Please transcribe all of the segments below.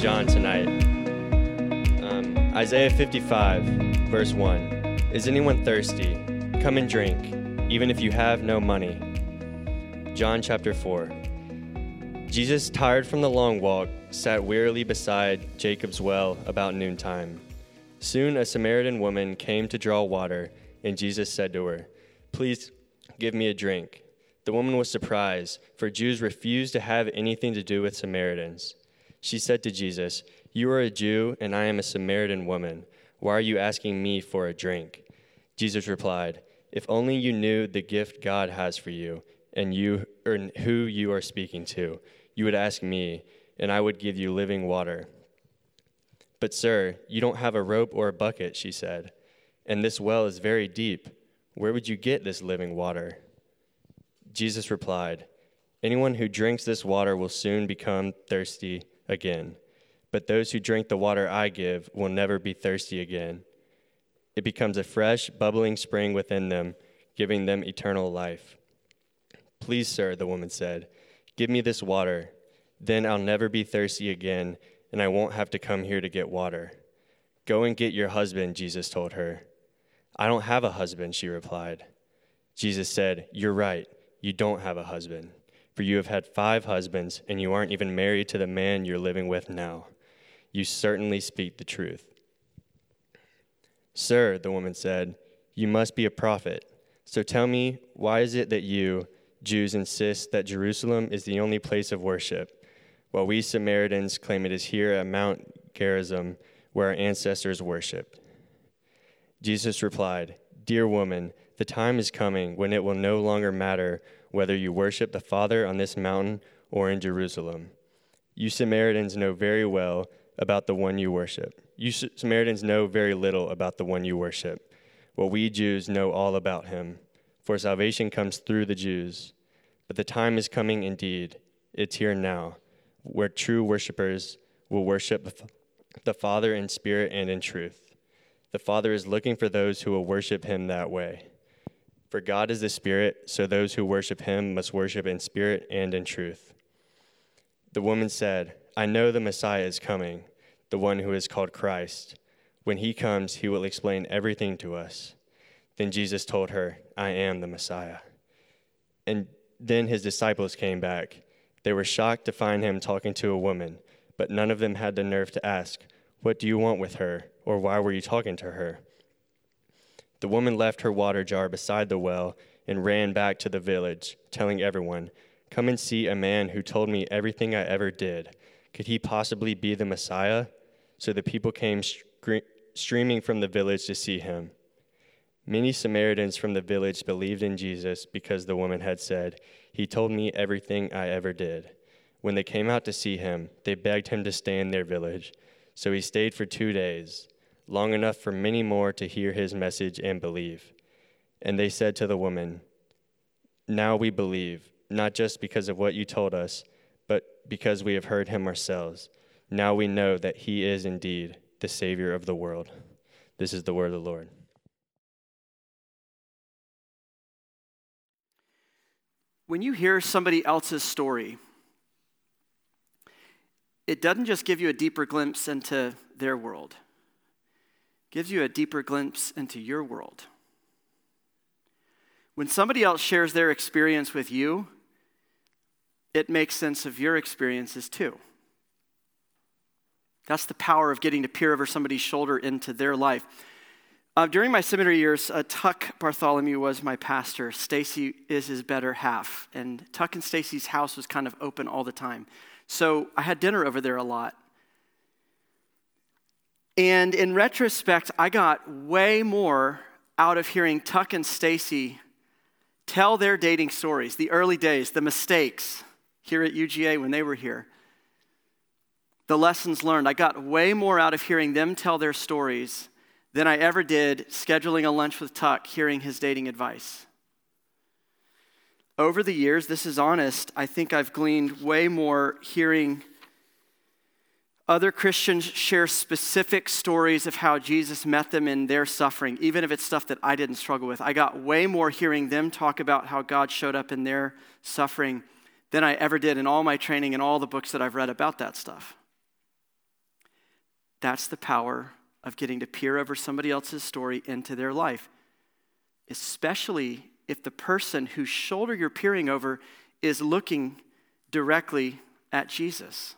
John tonight. Um, Isaiah 55, verse 1. Is anyone thirsty? Come and drink, even if you have no money. John chapter 4. Jesus, tired from the long walk, sat wearily beside Jacob's well about noontime. Soon a Samaritan woman came to draw water, and Jesus said to her, Please give me a drink. The woman was surprised, for Jews refused to have anything to do with Samaritans. She said to Jesus, You are a Jew, and I am a Samaritan woman. Why are you asking me for a drink? Jesus replied, If only you knew the gift God has for you, and you or who you are speaking to, you would ask me, and I would give you living water. But, sir, you don't have a rope or a bucket, she said, and this well is very deep. Where would you get this living water? Jesus replied, Anyone who drinks this water will soon become thirsty again, but those who drink the water I give will never be thirsty again. It becomes a fresh, bubbling spring within them, giving them eternal life. Please, sir, the woman said, give me this water. Then I'll never be thirsty again, and I won't have to come here to get water. Go and get your husband, Jesus told her. I don't have a husband, she replied. Jesus said, You're right you don't have a husband, for you have had five husbands, and you aren't even married to the man you're living with now. You certainly speak the truth. Sir, the woman said, you must be a prophet. So tell me, why is it that you, Jews, insist that Jerusalem is the only place of worship, while we Samaritans claim it is here at Mount Gerizim where our ancestors worshiped? Jesus replied, Dear woman, the time is coming when it will no longer matter whether you worship the Father on this mountain or in Jerusalem. You Samaritans know very well about the one you worship. You Samaritans know very little about the one you worship. Well, we Jews know all about him, for salvation comes through the Jews. But the time is coming indeed, it's here now, where true worshippers will worship the Father in spirit and in truth. The Father is looking for those who will worship him that way. For God is the Spirit, so those who worship him must worship in spirit and in truth. The woman said, I know the Messiah is coming, the one who is called Christ. When he comes, he will explain everything to us. Then Jesus told her, I am the Messiah. And then his disciples came back. They were shocked to find him talking to a woman, but none of them had the nerve to ask, What do you want with her? or why were you talking to her? The woman left her water jar beside the well and ran back to the village, telling everyone, Come and see a man who told me everything I ever did. Could he possibly be the Messiah? So the people came streaming from the village to see him. Many Samaritans from the village believed in Jesus because the woman had said, He told me everything I ever did. When they came out to see him, they begged him to stay in their village. So he stayed for two days long enough for many more to hear his message and believe. And they said to the woman, Now we believe, not just because of what you told us, but because we have heard him ourselves. Now we know that he is indeed the Savior of the world. This is the word of the Lord. When you hear somebody else's story, it doesn't just give you a deeper glimpse into their world gives you a deeper glimpse into your world. When somebody else shares their experience with you, it makes sense of your experiences too. That's the power of getting to peer over somebody's shoulder into their life. Uh, during my seminary years, uh, Tuck Bartholomew was my pastor. Stacy is his better half, and Tuck and Stacy's house was kind of open all the time. So I had dinner over there a lot. And in retrospect, I got way more out of hearing Tuck and Stacy tell their dating stories, the early days, the mistakes here at UGA when they were here, the lessons learned. I got way more out of hearing them tell their stories than I ever did scheduling a lunch with Tuck, hearing his dating advice. Over the years, this is honest, I think I've gleaned way more hearing other Christians share specific stories of how Jesus met them in their suffering, even if it's stuff that I didn't struggle with. I got way more hearing them talk about how God showed up in their suffering than I ever did in all my training and all the books that I've read about that stuff. That's the power of getting to peer over somebody else's story into their life, especially if the person whose shoulder you're peering over is looking directly at Jesus.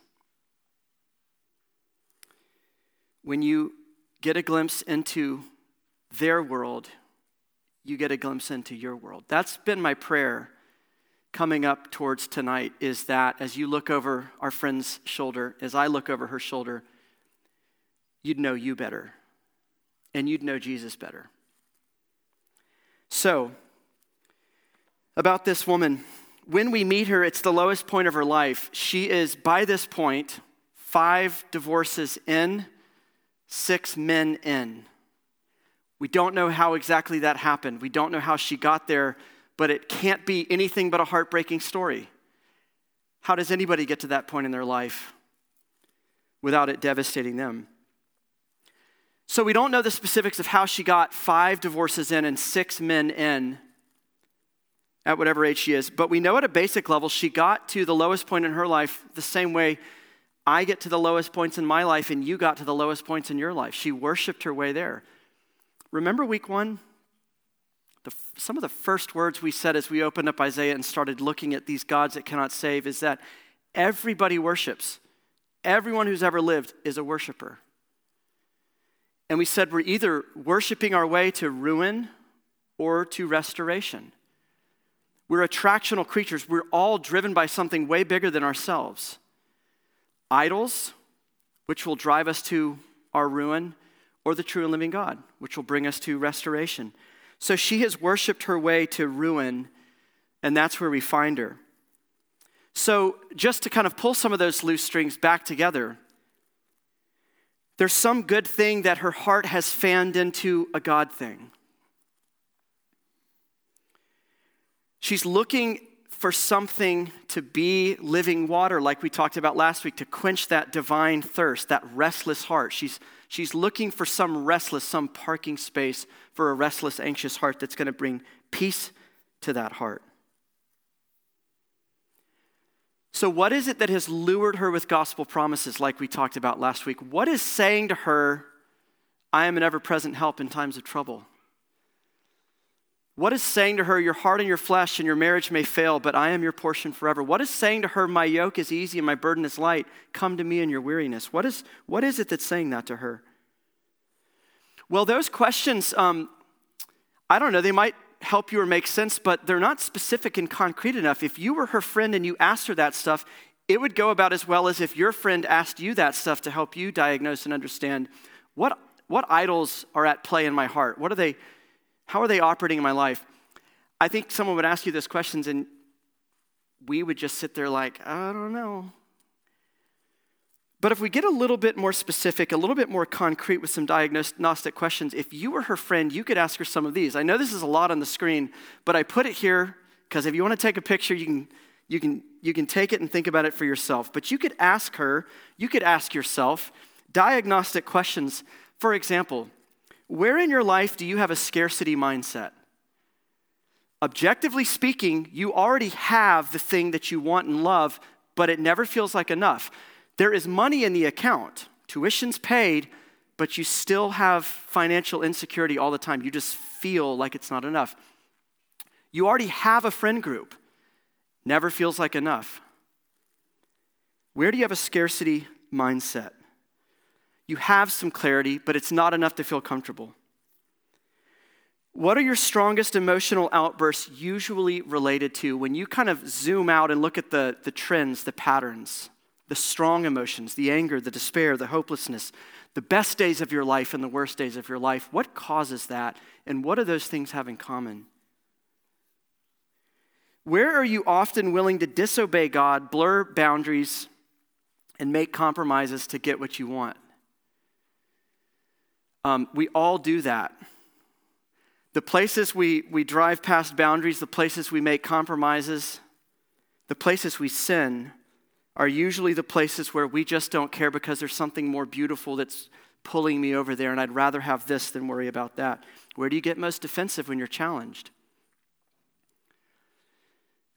When you get a glimpse into their world, you get a glimpse into your world. That's been my prayer coming up towards tonight is that as you look over our friend's shoulder, as I look over her shoulder, you'd know you better and you'd know Jesus better. So, about this woman, when we meet her, it's the lowest point of her life. She is, by this point, five divorces in, six men in. We don't know how exactly that happened. We don't know how she got there, but it can't be anything but a heartbreaking story. How does anybody get to that point in their life without it devastating them? So we don't know the specifics of how she got five divorces in and six men in at whatever age she is, but we know at a basic level she got to the lowest point in her life the same way I get to the lowest points in my life and you got to the lowest points in your life. She worshiped her way there. Remember week one? The, some of the first words we said as we opened up Isaiah and started looking at these gods that cannot save is that everybody worships. Everyone who's ever lived is a worshiper. And we said we're either worshiping our way to ruin or to restoration. We're attractional creatures. We're all driven by something way bigger than ourselves. Idols, which will drive us to our ruin, or the true and living God, which will bring us to restoration. So she has worshiped her way to ruin, and that's where we find her. So, just to kind of pull some of those loose strings back together, there's some good thing that her heart has fanned into a God thing. She's looking for something to be living water, like we talked about last week, to quench that divine thirst, that restless heart. She's, she's looking for some restless, some parking space for a restless, anxious heart that's going to bring peace to that heart. So, what is it that has lured her with gospel promises, like we talked about last week? What is saying to her, I am an ever present help in times of trouble? What is saying to her, Your heart and your flesh and your marriage may fail, but I am your portion forever? What is saying to her, My yoke is easy and my burden is light? Come to me in your weariness. What is, what is it that's saying that to her? Well, those questions, um, I don't know, they might help you or make sense, but they're not specific and concrete enough. If you were her friend and you asked her that stuff, it would go about as well as if your friend asked you that stuff to help you diagnose and understand what, what idols are at play in my heart. What are they, how are they operating in my life? I think someone would ask you those questions and we would just sit there like, I don't know. But if we get a little bit more specific, a little bit more concrete with some diagnostic questions, if you were her friend, you could ask her some of these. I know this is a lot on the screen, but I put it here because if you want to take a picture, you can, you, can, you can take it and think about it for yourself. But you could ask her, you could ask yourself diagnostic questions. For example, where in your life do you have a scarcity mindset? Objectively speaking, you already have the thing that you want and love, but it never feels like enough. There is money in the account, tuition's paid, but you still have financial insecurity all the time. You just feel like it's not enough. You already have a friend group, never feels like enough. Where do you have a scarcity mindset? You have some clarity, but it's not enough to feel comfortable. What are your strongest emotional outbursts usually related to when you kind of zoom out and look at the, the trends, the patterns? the strong emotions, the anger, the despair, the hopelessness, the best days of your life and the worst days of your life. What causes that? And what do those things have in common? Where are you often willing to disobey God, blur boundaries, and make compromises to get what you want? Um, we all do that. The places we, we drive past boundaries, the places we make compromises, the places we sin, are usually the places where we just don't care because there's something more beautiful that's pulling me over there, and I'd rather have this than worry about that. Where do you get most defensive when you're challenged?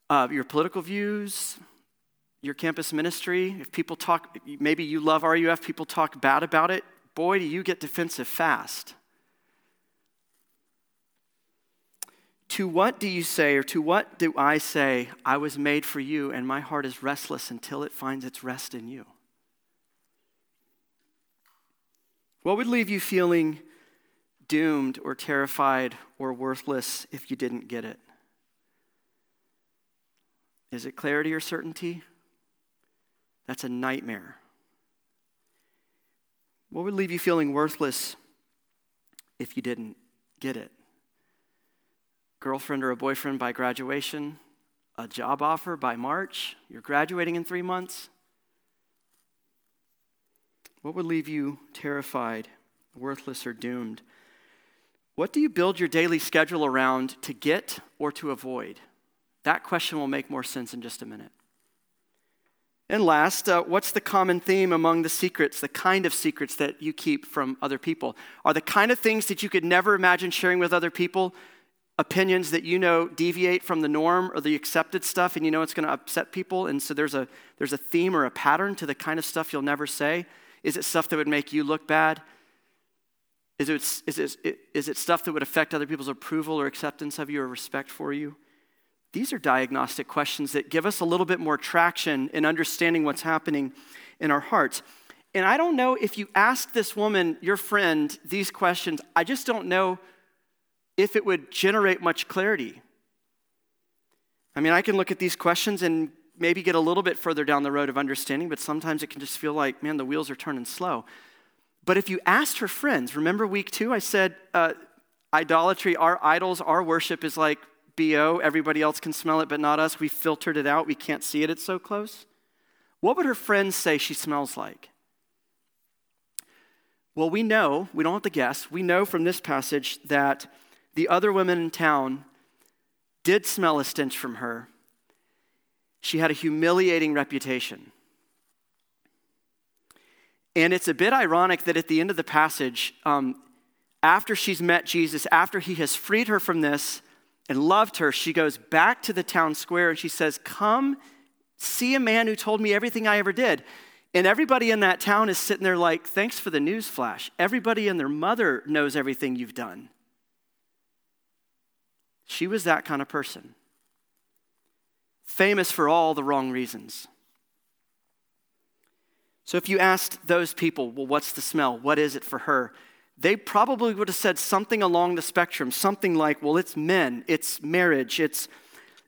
uh, your political views, your campus ministry. If people talk, maybe you love RUF, people talk bad about it, boy, do you get defensive fast. To what do you say, or to what do I say, I was made for you, and my heart is restless until it finds its rest in you? What would leave you feeling doomed or terrified or worthless if you didn't get it? Is it clarity or certainty? That's a nightmare. What would leave you feeling worthless if you didn't get it? Girlfriend or a boyfriend by graduation? A job offer by March? You're graduating in three months? What would leave you terrified, worthless, or doomed? What do you build your daily schedule around to get or to avoid? That question will make more sense in just a minute. And last, uh, what's the common theme among the secrets, the kind of secrets that you keep from other people? Are the kind of things that you could never imagine sharing with other people opinions that you know deviate from the norm or the accepted stuff and you know it's going to upset people? And so there's a there's a theme or a pattern to the kind of stuff you'll never say. Is it stuff that would make you look bad? Is it, is it, is it stuff that would affect other people's approval or acceptance of you or respect for you these are diagnostic questions that give us a little bit more traction in understanding what's happening in our hearts. And I don't know if you ask this woman, your friend, these questions, I just don't know if it would generate much clarity. I mean, I can look at these questions and maybe get a little bit further down the road of understanding, but sometimes it can just feel like, man, the wheels are turning slow. But if you asked her friends, remember week two, I said, uh, idolatry, our idols, our worship is like BO, everybody else can smell it, but not us. We filtered it out. We can't see it, it's so close. What would her friends say she smells like? Well, we know, we don't have to guess, we know from this passage that the other women in town did smell a stench from her. She had a humiliating reputation. And it's a bit ironic that at the end of the passage, um, after she's met Jesus, after he has freed her from this, and loved her, she goes back to the town square and she says, Come see a man who told me everything I ever did. And everybody in that town is sitting there like, Thanks for the news flash. Everybody and their mother knows everything you've done. She was that kind of person, famous for all the wrong reasons. So if you asked those people, well, what's the smell? What is it for her? They probably would have said something along the spectrum, something like, well, it's men, it's marriage, it's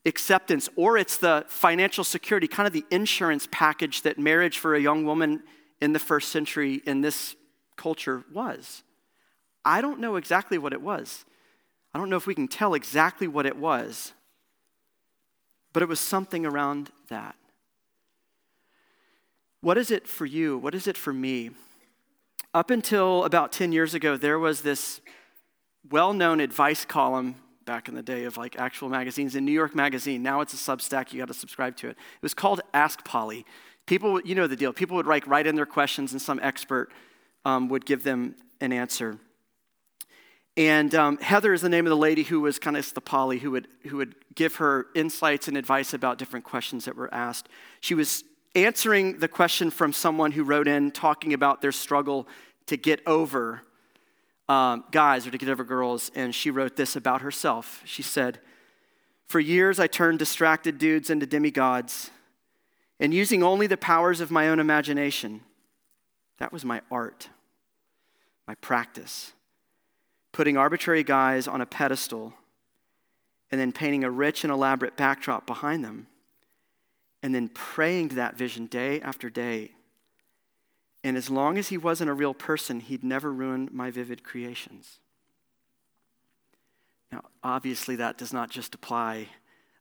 acceptance, or it's the financial security, kind of the insurance package that marriage for a young woman in the first century in this culture was. I don't know exactly what it was. I don't know if we can tell exactly what it was, but it was something around that. What is it for you? What is it for me? Up until about 10 years ago, there was this well known advice column back in the day of like actual magazines in New York Magazine. Now it's a Substack, you got to subscribe to it. It was called Ask Polly. People, you know the deal. People would write, write in their questions, and some expert um, would give them an answer. And um, Heather is the name of the lady who was kind of the Polly who would, who would give her insights and advice about different questions that were asked. She was answering the question from someone who wrote in talking about their struggle to get over um, guys or to get over girls, and she wrote this about herself. She said, For years I turned distracted dudes into demigods, and using only the powers of my own imagination. That was my art, my practice. Putting arbitrary guys on a pedestal and then painting a rich and elaborate backdrop behind them and then praying to that vision day after day. And as long as he wasn't a real person, he'd never ruin my vivid creations. Now, obviously, that does not just apply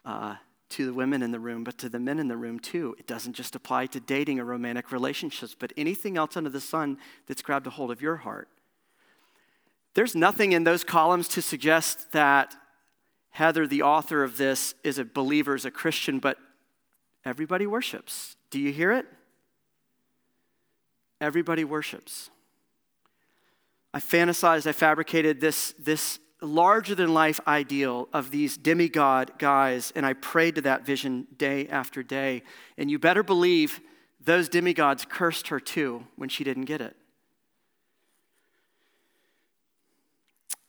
uh, to the women in the room, but to the men in the room too. It doesn't just apply to dating or romantic relationships, but anything else under the sun that's grabbed a hold of your heart. There's nothing in those columns to suggest that Heather, the author of this, is a believer, is a Christian, but Everybody worships. Do you hear it? Everybody worships. I fantasized, I fabricated this, this larger than life ideal of these demigod guys, and I prayed to that vision day after day. And you better believe those demigods cursed her too when she didn't get it.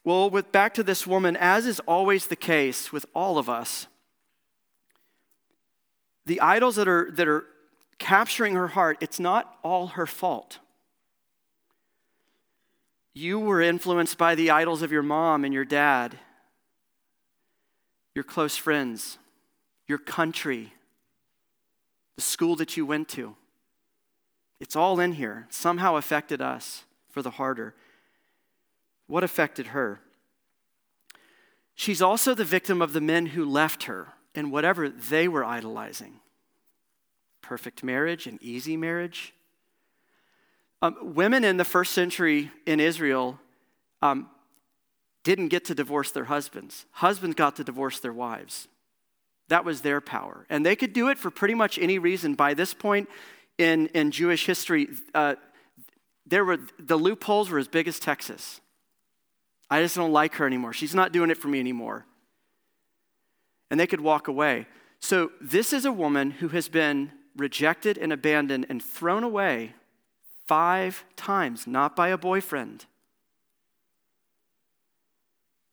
Well, with back to this woman, as is always the case with all of us, the idols that are, that are capturing her heart, it's not all her fault. You were influenced by the idols of your mom and your dad, your close friends, your country, the school that you went to. It's all in here. Somehow affected us for the harder. What affected her? She's also the victim of the men who left her and whatever they were idolizing. Perfect marriage, an easy marriage, um, women in the first century in Israel um, didn't get to divorce their husbands. Husbands got to divorce their wives. That was their power. And they could do it for pretty much any reason. By this point in, in Jewish history, uh, there were, the loopholes were as big as Texas. I just don't like her anymore. She's not doing it for me anymore. And they could walk away. So, this is a woman who has been rejected and abandoned and thrown away Five times, not by a boyfriend,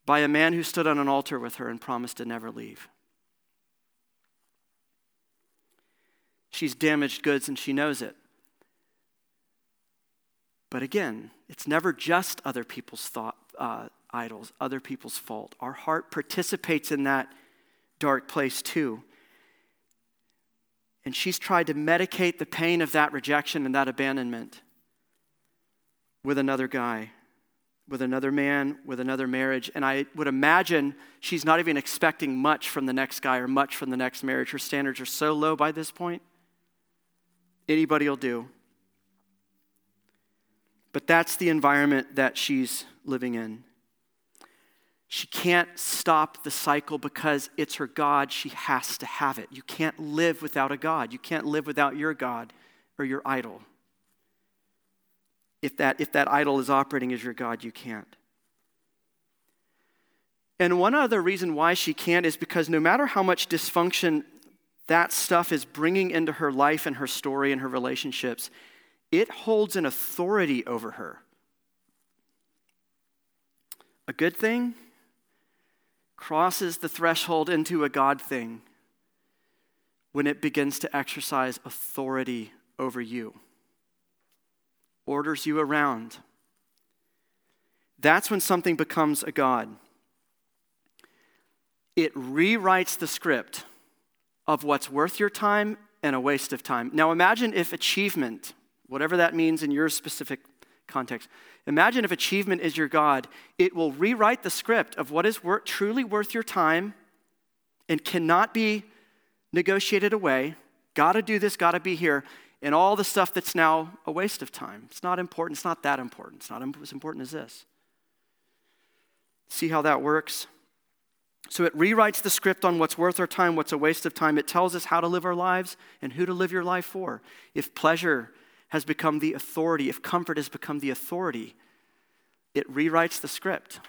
by a man who stood on an altar with her and promised to never leave. She's damaged goods and she knows it. But again, it's never just other people's thought, uh, idols, other people's fault. Our heart participates in that dark place too. And she's tried to medicate the pain of that rejection and that abandonment with another guy, with another man, with another marriage. And I would imagine she's not even expecting much from the next guy or much from the next marriage. Her standards are so low by this point. Anybody will do. But that's the environment that she's living in. She can't stop the cycle because it's her God. She has to have it. You can't live without a God. You can't live without your God or your idol if that, if that idol is operating as your God, you can't. And one other reason why she can't is because no matter how much dysfunction that stuff is bringing into her life and her story and her relationships, it holds an authority over her. A good thing crosses the threshold into a God thing when it begins to exercise authority over you orders you around. That's when something becomes a God. It rewrites the script of what's worth your time and a waste of time. Now imagine if achievement, whatever that means in your specific context, imagine if achievement is your God. It will rewrite the script of what is wor- truly worth your time and cannot be negotiated away. Gotta do this, gotta be here and all the stuff that's now a waste of time. It's not important. It's not that important. It's not as important as this. See how that works? So it rewrites the script on what's worth our time, what's a waste of time. It tells us how to live our lives and who to live your life for. If pleasure has become the authority, if comfort has become the authority, it rewrites the script.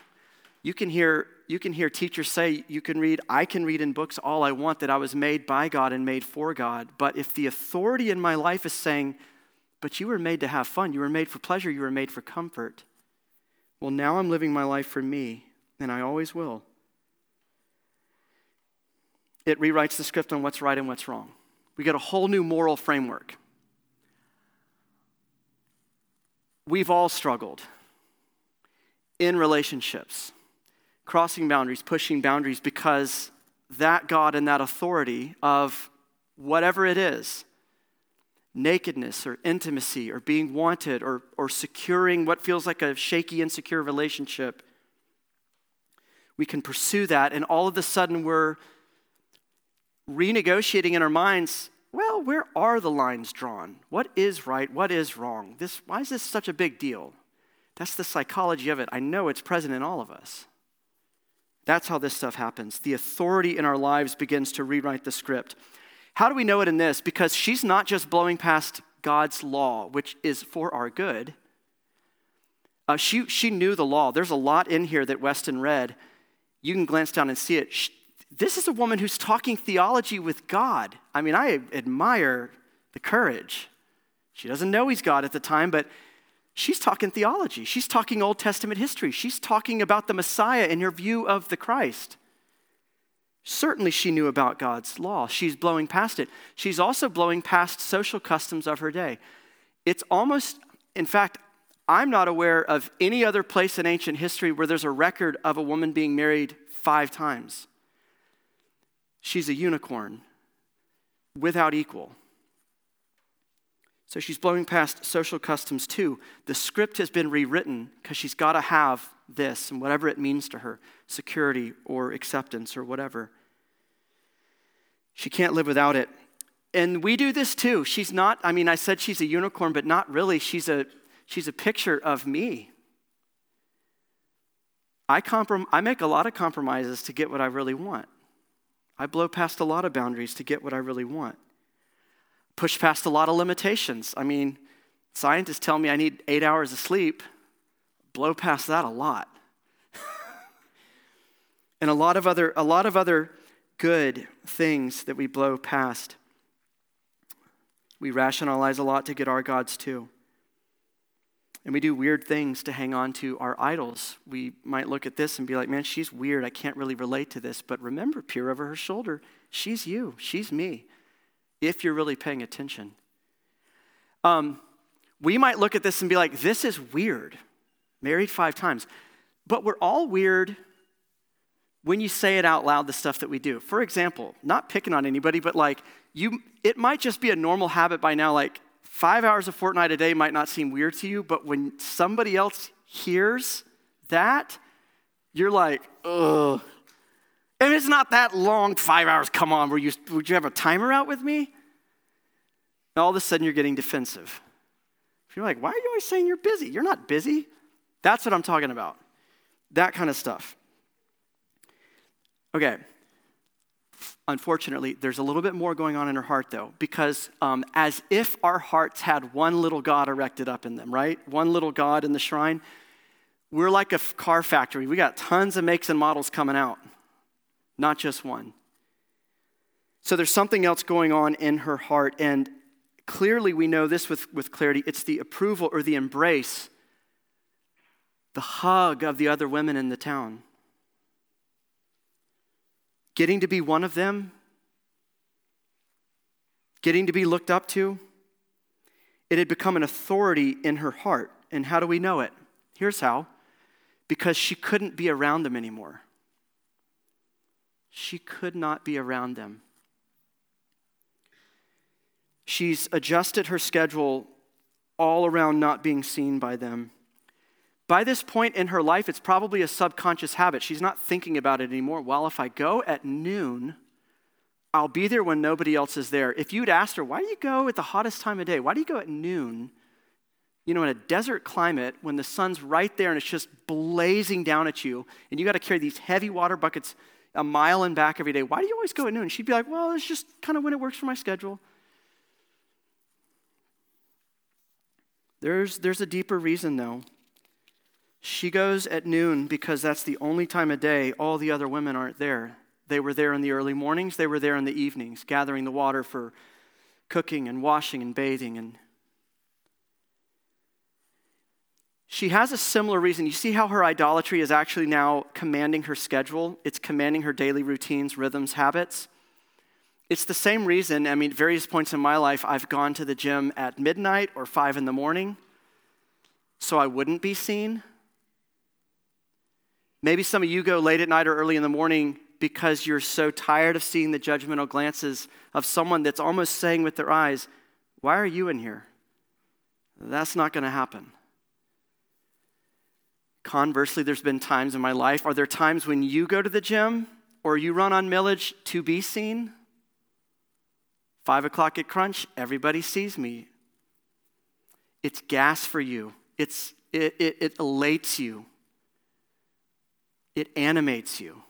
You can hear you can hear teachers say, you can read, I can read in books all I want that I was made by God and made for God. But if the authority in my life is saying, but you were made to have fun, you were made for pleasure, you were made for comfort, well, now I'm living my life for me, and I always will. It rewrites the script on what's right and what's wrong. We get a whole new moral framework. We've all struggled in relationships crossing boundaries, pushing boundaries, because that God and that authority of whatever it is nakedness or intimacy or being wanted or, or securing what feels like a shaky, insecure relationship we can pursue that, and all of a sudden we're renegotiating in our minds well, where are the lines drawn? What is right? What is wrong? This, why is this such a big deal? That's the psychology of it. I know it's present in all of us. That's how this stuff happens. The authority in our lives begins to rewrite the script. How do we know it in this? Because she's not just blowing past God's law, which is for our good. Uh, she, she knew the law. There's a lot in here that Weston read. You can glance down and see it. This is a woman who's talking theology with God. I mean, I admire the courage. She doesn't know he's God at the time, but she's talking theology. She's talking Old Testament history. She's talking about the Messiah in her view of the Christ. Certainly, she knew about God's law. She's blowing past it. She's also blowing past social customs of her day. It's almost, in fact, I'm not aware of any other place in ancient history where there's a record of a woman being married five times. She's a unicorn without equal. So she's blowing past social customs too. The script has been rewritten because she's got to have this and whatever it means to her security or acceptance or whatever. She can't live without it. And we do this too. She's not, I mean, I said she's a unicorn, but not really. She's a, she's a picture of me. I, comprom- I make a lot of compromises to get what I really want. I blow past a lot of boundaries to get what I really want. Push past a lot of limitations. I mean, scientists tell me I need eight hours of sleep. Blow past that a lot. and a lot of other, a lot of other good things that we blow past. We rationalize a lot to get our gods too. And we do weird things to hang on to our idols. We might look at this and be like, man, she's weird. I can't really relate to this. But remember, peer over her shoulder, she's you, she's me, if you're really paying attention. Um, we might look at this and be like, this is weird. Married five times. But we're all weird when you say it out loud, the stuff that we do. For example, not picking on anybody, but like, you, it might just be a normal habit by now, like, Five hours a Fortnite a day might not seem weird to you, but when somebody else hears that, you're like, ugh. And it's not that long, five hours, come on, were you, would you have a timer out with me? And all of a sudden you're getting defensive. You're like, why are you always saying you're busy? You're not busy. That's what I'm talking about. That kind of stuff. Okay, Unfortunately, there's a little bit more going on in her heart, though, because um, as if our hearts had one little God erected up in them, right? One little God in the shrine. We're like a car factory. We got tons of makes and models coming out, not just one. So there's something else going on in her heart, and clearly we know this with, with clarity it's the approval or the embrace, the hug of the other women in the town getting to be one of them, getting to be looked up to. It had become an authority in her heart. And how do we know it? Here's how because she couldn't be around them anymore. She could not be around them. She's adjusted her schedule all around not being seen by them. By this point in her life, it's probably a subconscious habit. She's not thinking about it anymore. Well, if I go at noon, I'll be there when nobody else is there. If you'd asked her, why do you go at the hottest time of day? Why do you go at noon? You know, in a desert climate, when the sun's right there and it's just blazing down at you, and you got to carry these heavy water buckets a mile and back every day, why do you always go at noon? She'd be like, well, it's just kind of when it works for my schedule. There's, there's a deeper reason, though. She goes at noon because that's the only time of day all the other women aren't there. They were there in the early mornings, they were there in the evenings, gathering the water for cooking and washing and bathing and She has a similar reason. You see how her idolatry is actually now commanding her schedule? It's commanding her daily routines, rhythms, habits. It's the same reason. I mean, various points in my life, I've gone to the gym at midnight or five in the morning so I wouldn't be seen. Maybe some of you go late at night or early in the morning because you're so tired of seeing the judgmental glances of someone that's almost saying with their eyes, Why are you in here? That's not going to happen. Conversely, there's been times in my life. Are there times when you go to the gym or you run on Milledge to be seen? Five o'clock at crunch, everybody sees me. It's gas for you, it's, it, it, it elates you it animates you.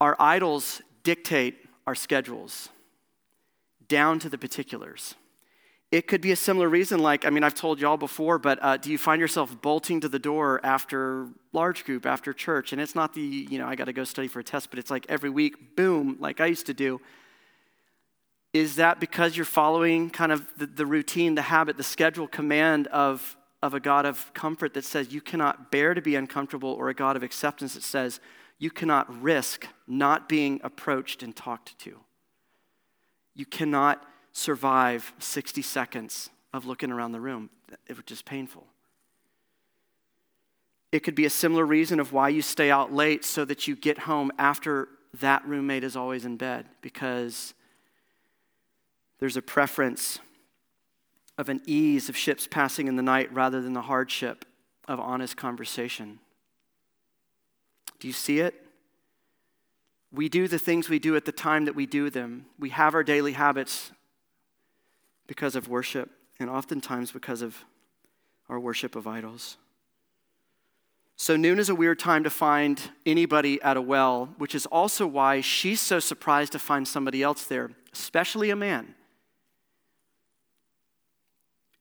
Our idols dictate our schedules down to the particulars. It could be a similar reason, like, I mean, I've told y'all before, but uh, do you find yourself bolting to the door after large group, after church? And it's not the, you know, I got to go study for a test, but it's like every week, boom, like I used to do. Is that because you're following kind of the, the routine, the habit, the schedule command of, of a God of comfort that says you cannot bear to be uncomfortable, or a God of acceptance that says you cannot risk not being approached and talked to? You cannot survive 60 seconds of looking around the room. It was just painful. It could be a similar reason of why you stay out late so that you get home after that roommate is always in bed because there's a preference of an ease of ships passing in the night rather than the hardship of honest conversation. Do you see it? We do the things we do at the time that we do them. We have our daily habits because of worship, and oftentimes because of our worship of idols. So, noon is a weird time to find anybody at a well, which is also why she's so surprised to find somebody else there, especially a man.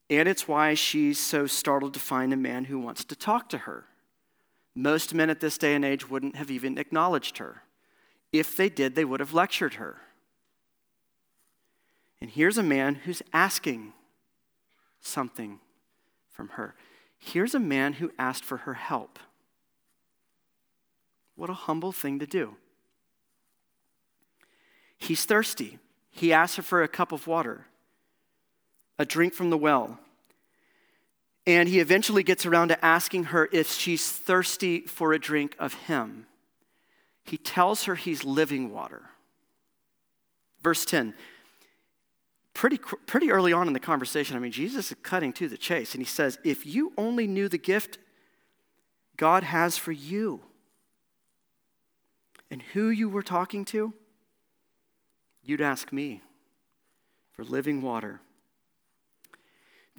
And it's why she's so startled to find a man who wants to talk to her. Most men at this day and age wouldn't have even acknowledged her. If they did, they would have lectured her. And here's a man who's asking something from her. Here's a man who asked for her help. What a humble thing to do. He's thirsty. He asks her for a cup of water, a drink from the well. And he eventually gets around to asking her if she's thirsty for a drink of him. He tells her he's living water. Verse 10 pretty, pretty early on in the conversation, I mean, Jesus is cutting to the chase, and he says, If you only knew the gift God has for you and who you were talking to, you'd ask me for living water.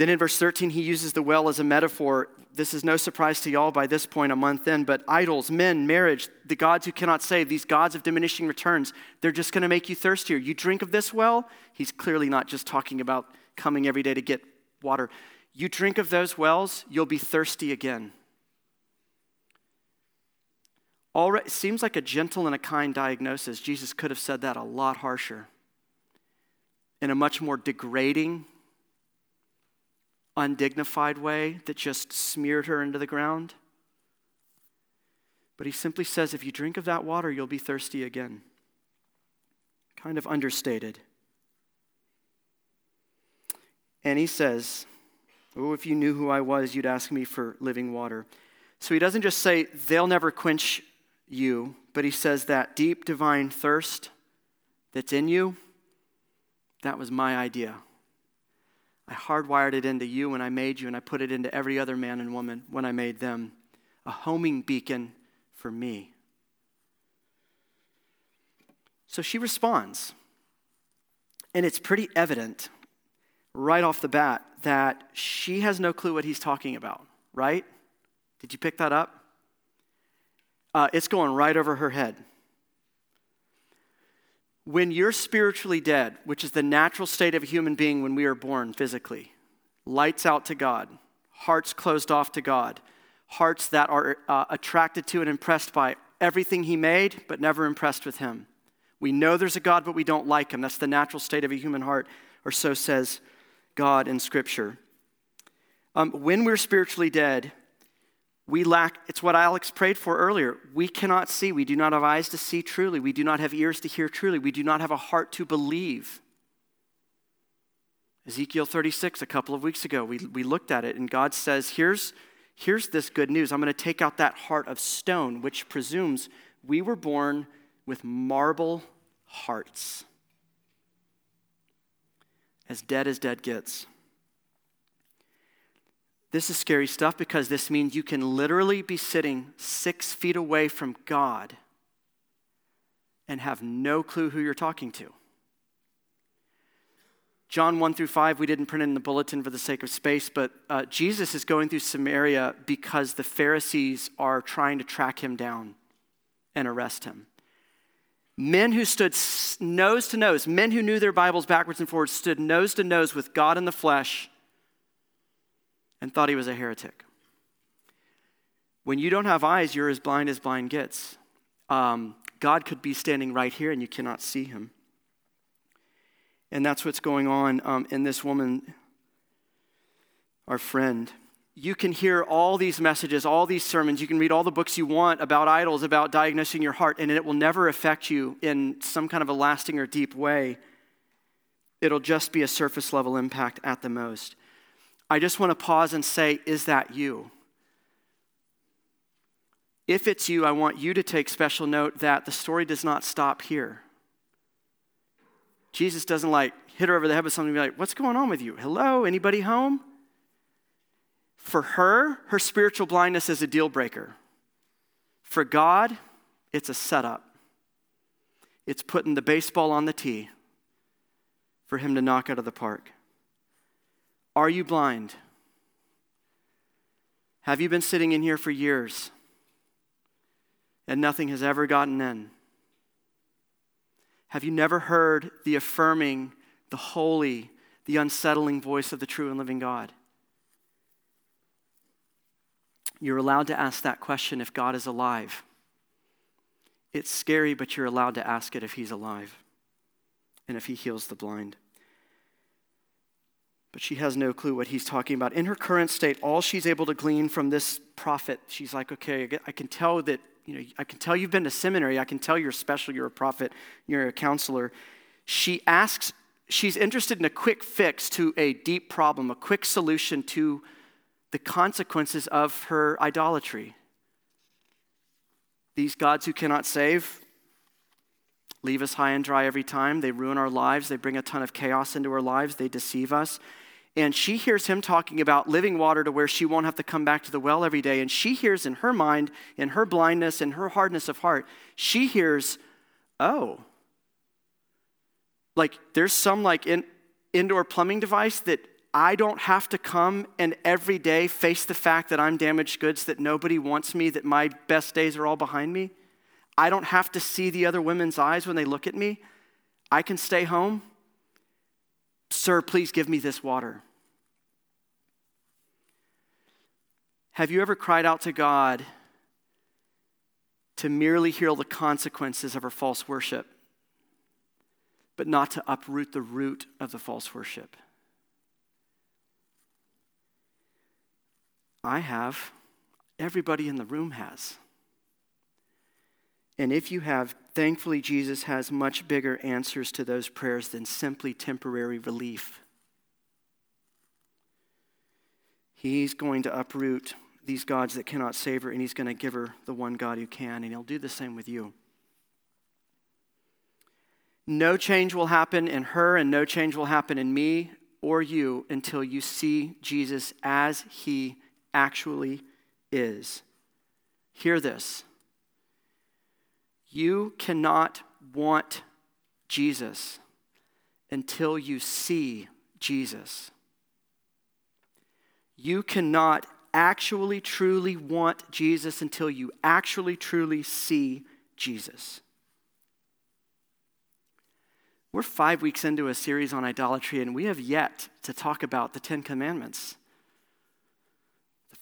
Then in verse 13, he uses the well as a metaphor. This is no surprise to y'all by this point, a month in, but idols, men, marriage, the gods who cannot save, these gods of diminishing returns, they're just going to make you thirstier. You drink of this well, he's clearly not just talking about coming every day to get water. You drink of those wells, you'll be thirsty again. Already, seems like a gentle and a kind diagnosis. Jesus could have said that a lot harsher, in a much more degrading undignified way that just smeared her into the ground. But he simply says, if you drink of that water, you'll be thirsty again. Kind of understated. And he says, Oh, if you knew who I was, you'd ask me for living water. So he doesn't just say, they'll never quench you, but he says that deep divine thirst that's in you, that was my idea. I hardwired it into you when I made you, and I put it into every other man and woman when I made them. A homing beacon for me. So she responds. And it's pretty evident right off the bat that she has no clue what he's talking about, right? Did you pick that up? Uh, it's going right over her head. When you're spiritually dead, which is the natural state of a human being when we are born physically, lights out to God, hearts closed off to God, hearts that are uh, attracted to and impressed by everything He made, but never impressed with Him. We know there's a God, but we don't like Him. That's the natural state of a human heart, or so says God in Scripture. Um, when we're spiritually dead, we lack, it's what Alex prayed for earlier. We cannot see. We do not have eyes to see truly. We do not have ears to hear truly. We do not have a heart to believe. Ezekiel 36, a couple of weeks ago, we, we looked at it, and God says, here's, here's this good news. I'm going to take out that heart of stone, which presumes we were born with marble hearts. As dead as dead gets. This is scary stuff because this means you can literally be sitting six feet away from God and have no clue who you're talking to. John 1 through 5, we didn't print in the bulletin for the sake of space, but uh, Jesus is going through Samaria because the Pharisees are trying to track him down and arrest him. Men who stood nose to nose, men who knew their Bibles backwards and forwards, stood nose to nose with God in the flesh and thought he was a heretic. When you don't have eyes, you're as blind as blind gets. Um, God could be standing right here and you cannot see him. And that's what's going on um, in this woman, our friend. You can hear all these messages, all these sermons. You can read all the books you want about idols, about diagnosing your heart, and it will never affect you in some kind of a lasting or deep way. It'll just be a surface level impact at the most. I just want to pause and say, is that you? If it's you, I want you to take special note that the story does not stop here. Jesus doesn't like hit her over the head with something and be like, What's going on with you? Hello, anybody home? For her, her spiritual blindness is a deal breaker. For God, it's a setup. It's putting the baseball on the tee for him to knock out of the park. Are you blind? Have you been sitting in here for years and nothing has ever gotten in? Have you never heard the affirming, the holy, the unsettling voice of the true and living God? You're allowed to ask that question if God is alive. It's scary, but you're allowed to ask it if He's alive and if He heals the blind. But she has no clue what he's talking about. In her current state, all she's able to glean from this prophet, she's like, okay, I can tell that you know, I can tell you've been to seminary. I can tell you're special. You're a prophet. You're a counselor. She asks, she's interested in a quick fix to a deep problem, a quick solution to the consequences of her idolatry. These gods who cannot save leave us high and dry every time. They ruin our lives. They bring a ton of chaos into our lives. They deceive us. And she hears him talking about living water to where she won't have to come back to the well every day. And she hears in her mind, in her blindness, in her hardness of heart, she hears, oh, like there's some like in, indoor plumbing device that I don't have to come and every day face the fact that I'm damaged goods, that nobody wants me, that my best days are all behind me. I don't have to see the other women's eyes when they look at me. I can stay home. Sir, please give me this water. Have you ever cried out to God to merely heal the consequences of our false worship, but not to uproot the root of the false worship? I have. Everybody in the room has. And if you have, thankfully, Jesus has much bigger answers to those prayers than simply temporary relief. He's going to uproot these gods that cannot save her, and He's going to give her the one God who can, and He'll do the same with you. No change will happen in her, and no change will happen in me or you until you see Jesus as He actually is. Hear this. You cannot want Jesus until you see Jesus. You cannot actually, truly want Jesus until you actually, truly see Jesus. We're five weeks into a series on idolatry, and we have yet to talk about the Ten Commandments.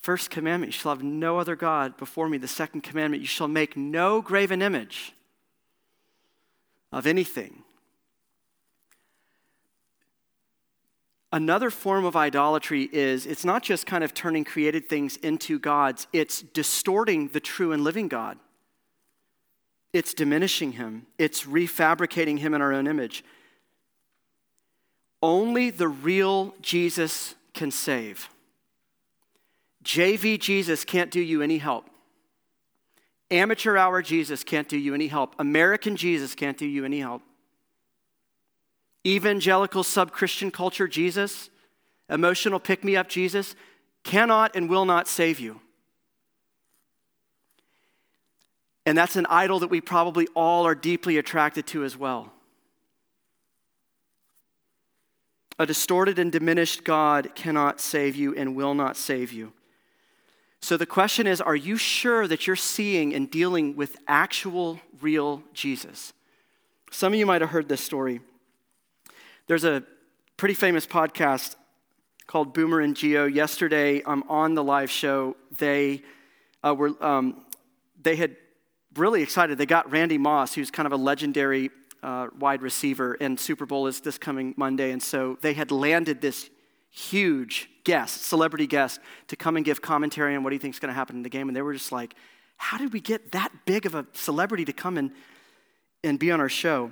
First commandment, you shall have no other God before me. The second commandment, you shall make no graven image of anything. Another form of idolatry is it's not just kind of turning created things into gods, it's distorting the true and living God. It's diminishing him, it's refabricating him in our own image. Only the real Jesus can save. JV Jesus can't do you any help. Amateur hour Jesus can't do you any help. American Jesus can't do you any help. Evangelical sub Christian culture Jesus, emotional pick me up Jesus, cannot and will not save you. And that's an idol that we probably all are deeply attracted to as well. A distorted and diminished God cannot save you and will not save you. So the question is are you sure that you're seeing and dealing with actual, real Jesus? Some of you might have heard this story. There's a pretty famous podcast called Boomer and Gio. Yesterday, um, on the live show, they uh, were um, they had really excited. They got Randy Moss, who's kind of a legendary uh, wide receiver, and Super Bowl is this coming Monday, and so they had landed this huge guest, celebrity guest, to come and give commentary on what he thinks is going to happen in the game, and they were just like, "How did we get that big of a celebrity to come and and be on our show?"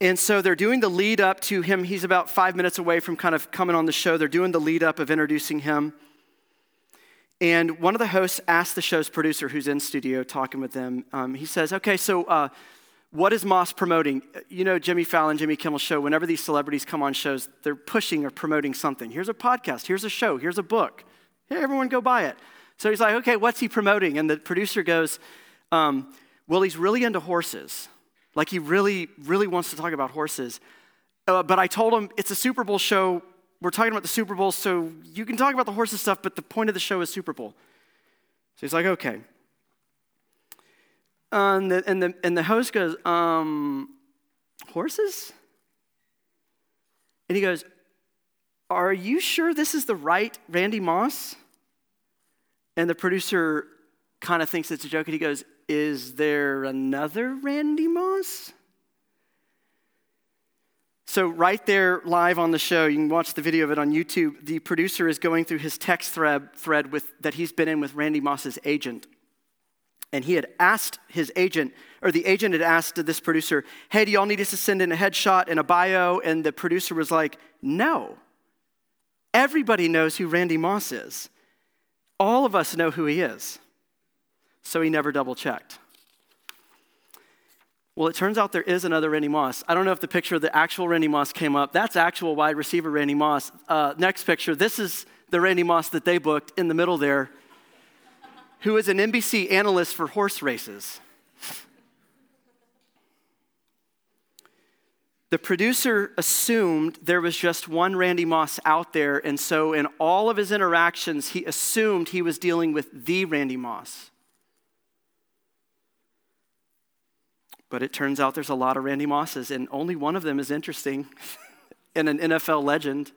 And so they're doing the lead up to him. He's about five minutes away from kind of coming on the show. They're doing the lead up of introducing him. And one of the hosts asked the show's producer, who's in studio talking with them, um, he says, Okay, so uh, what is Moss promoting? You know, Jimmy Fallon, Jimmy Kimmel show, whenever these celebrities come on shows, they're pushing or promoting something. Here's a podcast, here's a show, here's a book. Hey, everyone go buy it. So he's like, Okay, what's he promoting? And the producer goes, um, Well, he's really into horses. Like he really, really wants to talk about horses. Uh, but I told him it's a Super Bowl show we're talking about the Super Bowl, so you can talk about the horses stuff, but the point of the show is Super Bowl. So he's like, okay. And, the, and, the, and the host goes, um, horses? And he goes, Are you sure this is the right Randy Moss? And the producer kind of thinks it's a joke, and he goes, Is there another Randy Moss? So, right there, live on the show, you can watch the video of it on YouTube. The producer is going through his text thread, thread with, that he's been in with Randy Moss's agent. And he had asked his agent, or the agent had asked this producer, Hey, do y'all need us to send in a headshot and a bio? And the producer was like, No. Everybody knows who Randy Moss is. All of us know who he is. So he never double checked. Well, it turns out there is another Randy Moss. I don't know if the picture of the actual Randy Moss came up. That's actual wide receiver Randy Moss. Uh, next picture, this is the Randy Moss that they booked in the middle there, who is an NBC analyst for horse races. The producer assumed there was just one Randy Moss out there, and so in all of his interactions, he assumed he was dealing with the Randy Moss. But it turns out there's a lot of Randy Mosses, and only one of them is interesting and an NFL legend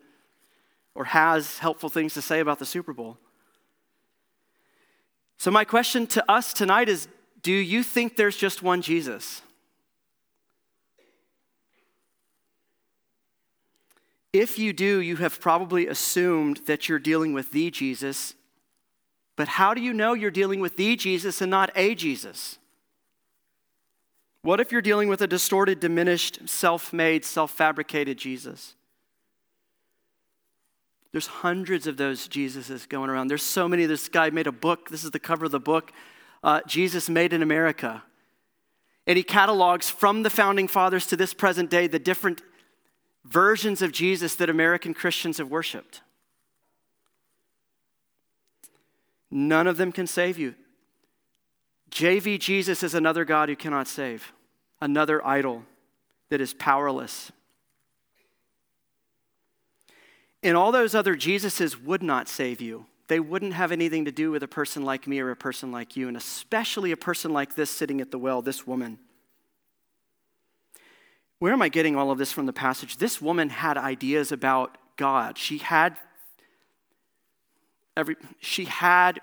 or has helpful things to say about the Super Bowl. So, my question to us tonight is Do you think there's just one Jesus? If you do, you have probably assumed that you're dealing with the Jesus. But how do you know you're dealing with the Jesus and not a Jesus? What if you're dealing with a distorted, diminished, self made, self fabricated Jesus? There's hundreds of those Jesuses going around. There's so many. This guy made a book. This is the cover of the book uh, Jesus Made in America. And he catalogs from the founding fathers to this present day the different versions of Jesus that American Christians have worshiped. None of them can save you. JV Jesus is another God who cannot save, another idol that is powerless. And all those other Jesuses would not save you. They wouldn't have anything to do with a person like me or a person like you, and especially a person like this sitting at the well, this woman. Where am I getting all of this from the passage? This woman had ideas about God. She had every she had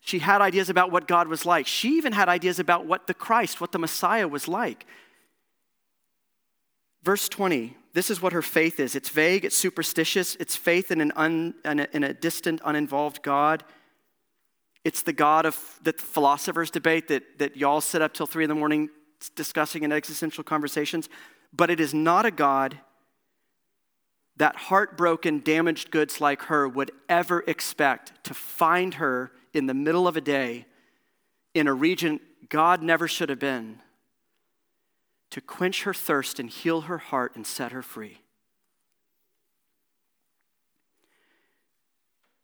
she had ideas about what God was like. She even had ideas about what the Christ, what the Messiah was like. Verse 20, this is what her faith is it's vague, it's superstitious, it's faith in, an un, in, a, in a distant, uninvolved God. It's the God of the philosophers debate that, that y'all sit up till three in the morning discussing in existential conversations. But it is not a God that heartbroken, damaged goods like her would ever expect to find her in the middle of a day in a region God never should have been to quench her thirst and heal her heart and set her free.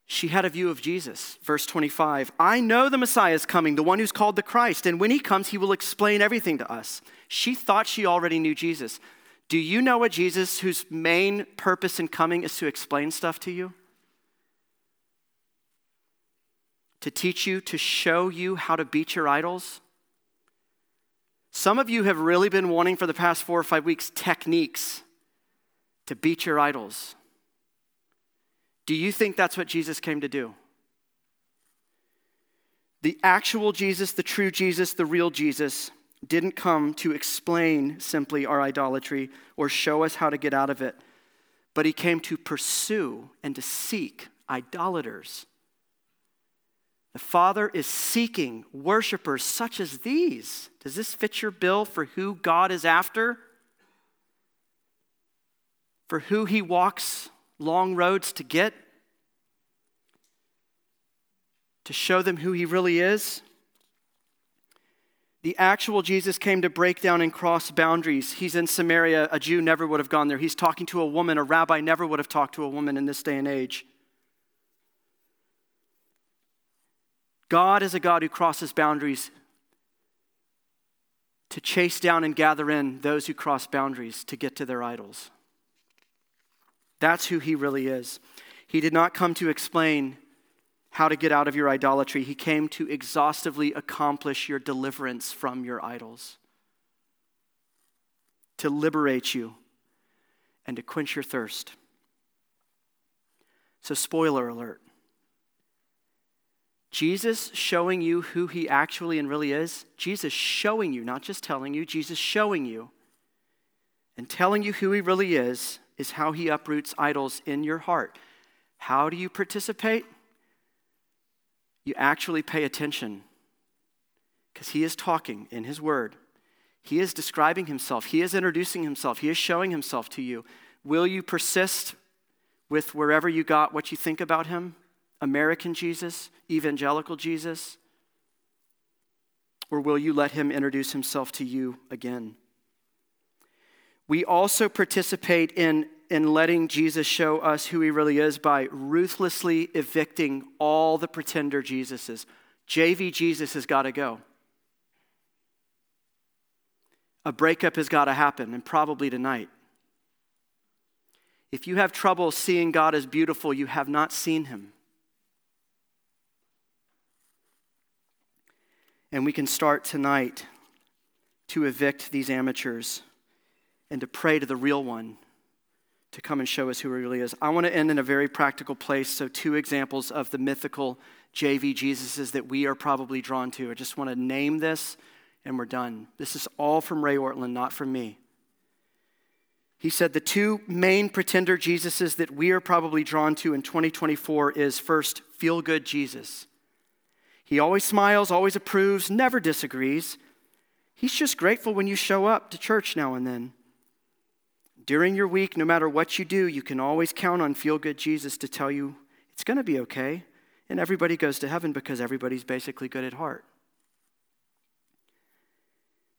She had a view of Jesus. Verse 25 I know the Messiah is coming, the one who's called the Christ, and when he comes, he will explain everything to us. She thought she already knew Jesus. Do you know a Jesus whose main purpose in coming is to explain stuff to you? to teach you, to show you how to beat your idols, Some of you have really been wanting for the past four or five weeks techniques to beat your idols. Do you think that's what Jesus came to do? The actual Jesus, the true Jesus, the real Jesus, didn't come to explain simply our idolatry or show us how to get out of it, but he came to pursue and to seek idolaters. The Father is seeking worshipers such as these. Does this fit your bill for who God is after? For who he walks long roads to get? To show them who he really is? The actual Jesus came to break down and cross boundaries. He's in Samaria. A Jew never would have gone there. He's talking to a woman. A rabbi never would have talked to a woman in this day and age. God is a God who crosses boundaries to chase down and gather in those who cross boundaries to get to their idols. That's who he really is. He did not come to explain how to get out of your idolatry. He came to exhaustively accomplish your deliverance from your idols, to liberate you, and to quench your thirst. So, spoiler alert Jesus showing you who he actually and really is, Jesus showing you, not just telling you, Jesus showing you and telling you who he really is, is how he uproots idols in your heart. How do you participate? you actually pay attention because he is talking in his word. He is describing himself, he is introducing himself, he is showing himself to you. Will you persist with wherever you got what you think about him? American Jesus, evangelical Jesus? Or will you let him introduce himself to you again? We also participate in in letting Jesus show us who he really is by ruthlessly evicting all the pretender Jesuses. JV Jesus has got to go. A breakup has got to happen, and probably tonight. If you have trouble seeing God as beautiful, you have not seen him. And we can start tonight to evict these amateurs and to pray to the real one to come and show us who he really is. I want to end in a very practical place. So, two examples of the mythical JV Jesuses that we are probably drawn to. I just want to name this and we're done. This is all from Ray Ortlund, not from me. He said the two main pretender Jesuses that we are probably drawn to in 2024 is first, feel good Jesus. He always smiles, always approves, never disagrees. He's just grateful when you show up to church now and then. During your week, no matter what you do, you can always count on Feel Good Jesus to tell you it's going to be okay. And everybody goes to heaven because everybody's basically good at heart.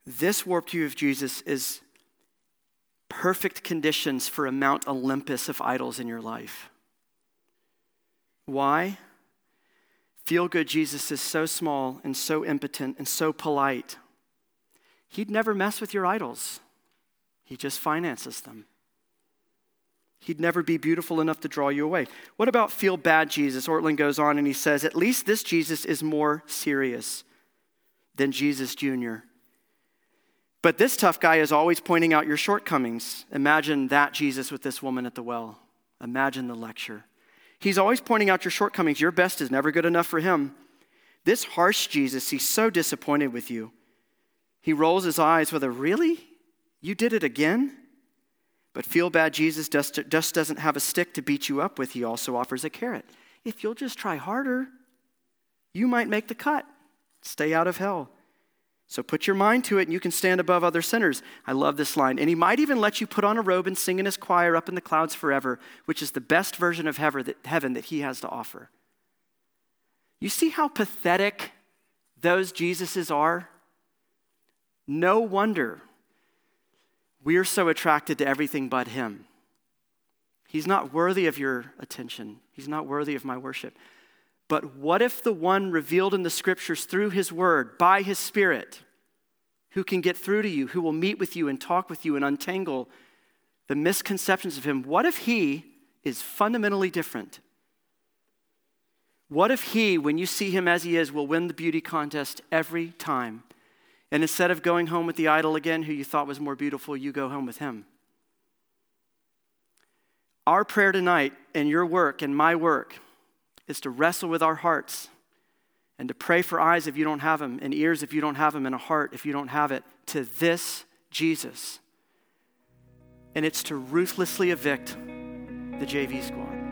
This warped view of Jesus is perfect conditions for a Mount Olympus of idols in your life. Why? Feel good Jesus is so small and so impotent and so polite. He'd never mess with your idols. He just finances them. He'd never be beautiful enough to draw you away. What about feel bad Jesus? Ortlund goes on and he says, at least this Jesus is more serious than Jesus Jr. But this tough guy is always pointing out your shortcomings. Imagine that Jesus with this woman at the well. Imagine the lecture. He's always pointing out your shortcomings. Your best is never good enough for him. This harsh Jesus, he's so disappointed with you. He rolls his eyes with a really? You did it again? But feel bad, Jesus just, just doesn't have a stick to beat you up with. He also offers a carrot. If you'll just try harder, you might make the cut. Stay out of hell. So put your mind to it and you can stand above other sinners. I love this line. And he might even let you put on a robe and sing in his choir up in the clouds forever, which is the best version of heaven that he has to offer. You see how pathetic those Jesuses are? No wonder we are so attracted to everything but Him. He's not worthy of your attention, He's not worthy of my worship. But what if the one revealed in the scriptures through His Word, by His Spirit, who can get through to you, who will meet with you and talk with you and untangle the misconceptions of Him, what if He is fundamentally different? What if He, when you see Him as He is, will win the beauty contest every time? And instead of going home with the idol again, who you thought was more beautiful, you go home with him. Our prayer tonight, and your work, and my work, is to wrestle with our hearts and to pray for eyes if you don't have them, and ears if you don't have them, and a heart if you don't have it, to this Jesus. And it's to ruthlessly evict the JV squad.